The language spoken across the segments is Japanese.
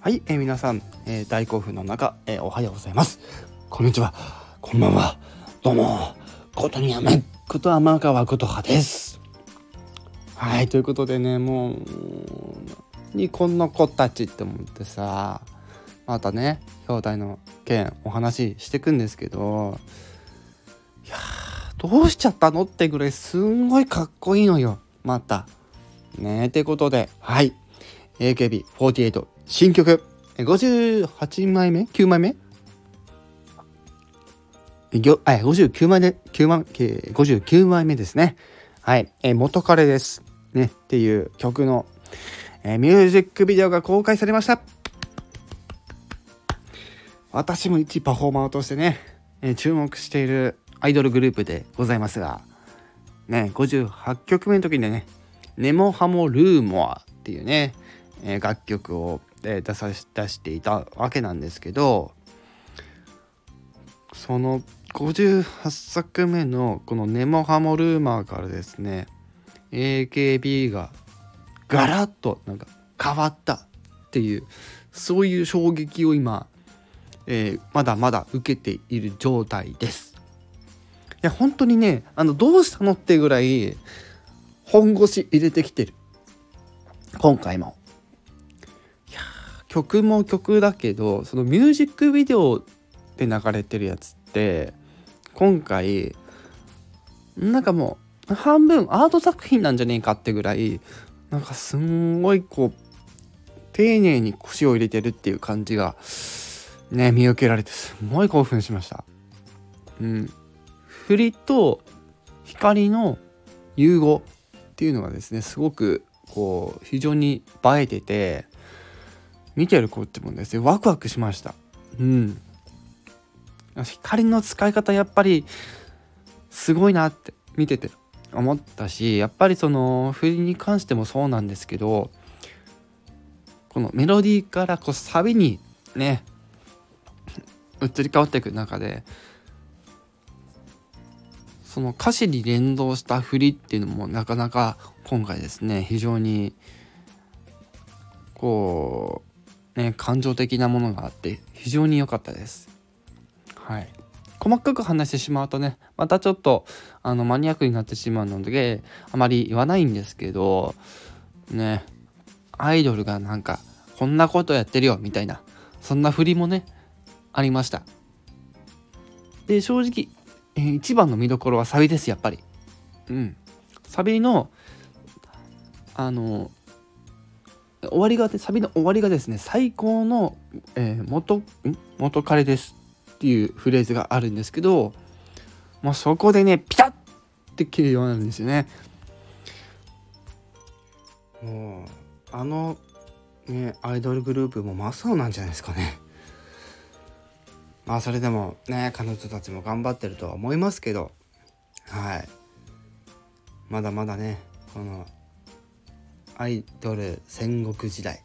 はい、えー、皆さん、えー、大興奮の中、えー、おはようございます。こんにちは。こんばんは。どうも、ことにやめ、こと天川琴葉です。はい、ということでね、もう、にこんな子たちって思ってさ、またね、兄弟の件お話ししていくんですけど、いやどうしちゃったのってぐらいすんごいかっこいいのよ、また。ねえ、ってことで、はい。AKB48 新曲58枚目 ?9 枚目？59枚で、9枚、59枚目ですね。はい。え元彼です。ね。っていう曲の、えミュージックビデオが公開されました。私も一パフォーマーとしてね、え注目しているアイドルグループでございますが、ね、58曲目の時にね、ネモハモルーモアっていうね、え楽曲をで出さ出していたわけなんですけどその58作目のこの「ネモハモルーマー」からですね AKB がガラッとなんか変わったっていうそういう衝撃を今、えー、まだまだ受けている状態です。いや本当にねあのどうしたのってぐらい本腰入れてきてる今回も。曲も曲だけどそのミュージックビデオで流れてるやつって今回なんかもう半分アート作品なんじゃねえかってぐらいなんかすんごいこう丁寧に腰を入れてるっていう感じがね見受けられてすごい興奮しました。うん、振りと光の融合っていうのがですねすごくこう非常に映えてて見てる子ってもですねワクワクしました。うん。光の使い方やっぱりすごいなって見てて思ったしやっぱりその振りに関してもそうなんですけどこのメロディーからこうサビにね移り変わっていく中でその歌詞に連動した振りっていうのもなかなか今回ですね非常にこうね、感情的なものがあって非常に良かったです。はい、細かく話してしまうとねまたちょっとあのマニアックになってしまうのであまり言わないんですけどねアイドルがなんかこんなことやってるよみたいなそんな振りもねありました。で正直、えー、一番の見どころはサビですやっぱり。うん。サビのあの終わりがサビの終わりがですね最高の、えー、元元彼ですっていうフレーズがあるんですけどもうそこでねピタッって切るようなんですよね。もうあのねアイドルグループも真っ青なんじゃないですかね。まあそれでもね彼女たちも頑張ってるとは思いますけどはい。まだまだねこのアイドル戦国時代。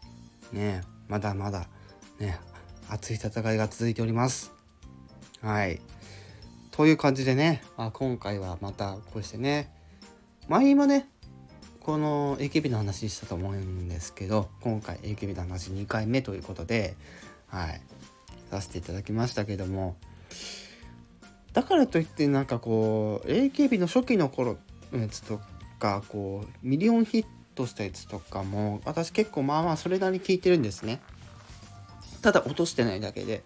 ねまだまだね熱い戦いが続いております。はい。という感じでね、まあ、今回はまたこうしてね前もねこの AKB の話したと思うんですけど今回 AKB の話2回目ということではい。させていただきましたけども。だからといってなんかこう AKB の初期の頃のやつとかこうミリオンヒットしたやつとかも私結構まあまあそれなりに聞いてるんですね。ただ落としてないだけで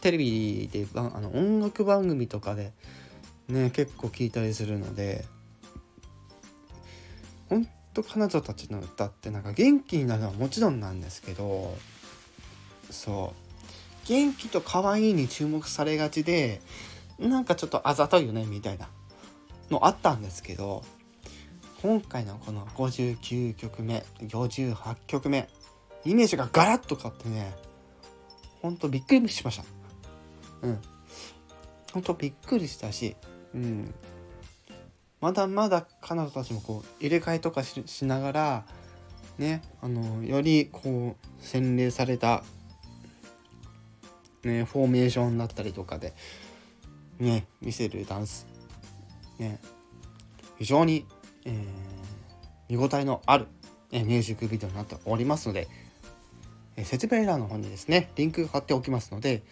テレビであの音楽番組とかでね結構聞いたりするのでほんと彼女たちの歌ってなんか元気になるのはもちろんなんですけどそう。元気と可愛いに注目されがちでなんかちょっとあざといよねみたいなのあったんですけど今回のこの59曲目58曲目イメージがガラッと変わってねほんとびっくりしました。うん。ほんとびっくりしたしうん。まだまだ彼女たちもこう入れ替えとかしながらねあのよりこう洗練されたねフォーメーションだったりとかでね見せるダンスね非常にえー、見応えのある、えミュージックビデオになっておりますのでえ説明欄の方にですねリンク貼っておきますので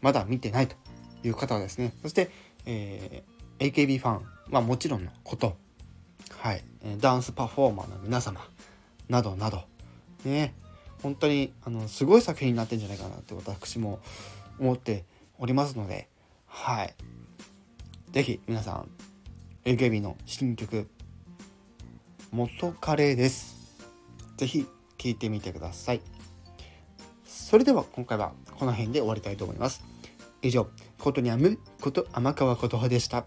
まだ見てないという方はですねそして、えー、AKB ファンはもちろんのことはいダンスパフォーマーの皆様などなどね本当にあのすごい作品になってんじゃないかなって私も思っておりますのではい。是非皆さん AKB の新曲「元カレ」です。是非聞いてみてください。それでは今回はこの辺で終わりたいと思います。以上ことにゃむこと天川琴葉でした。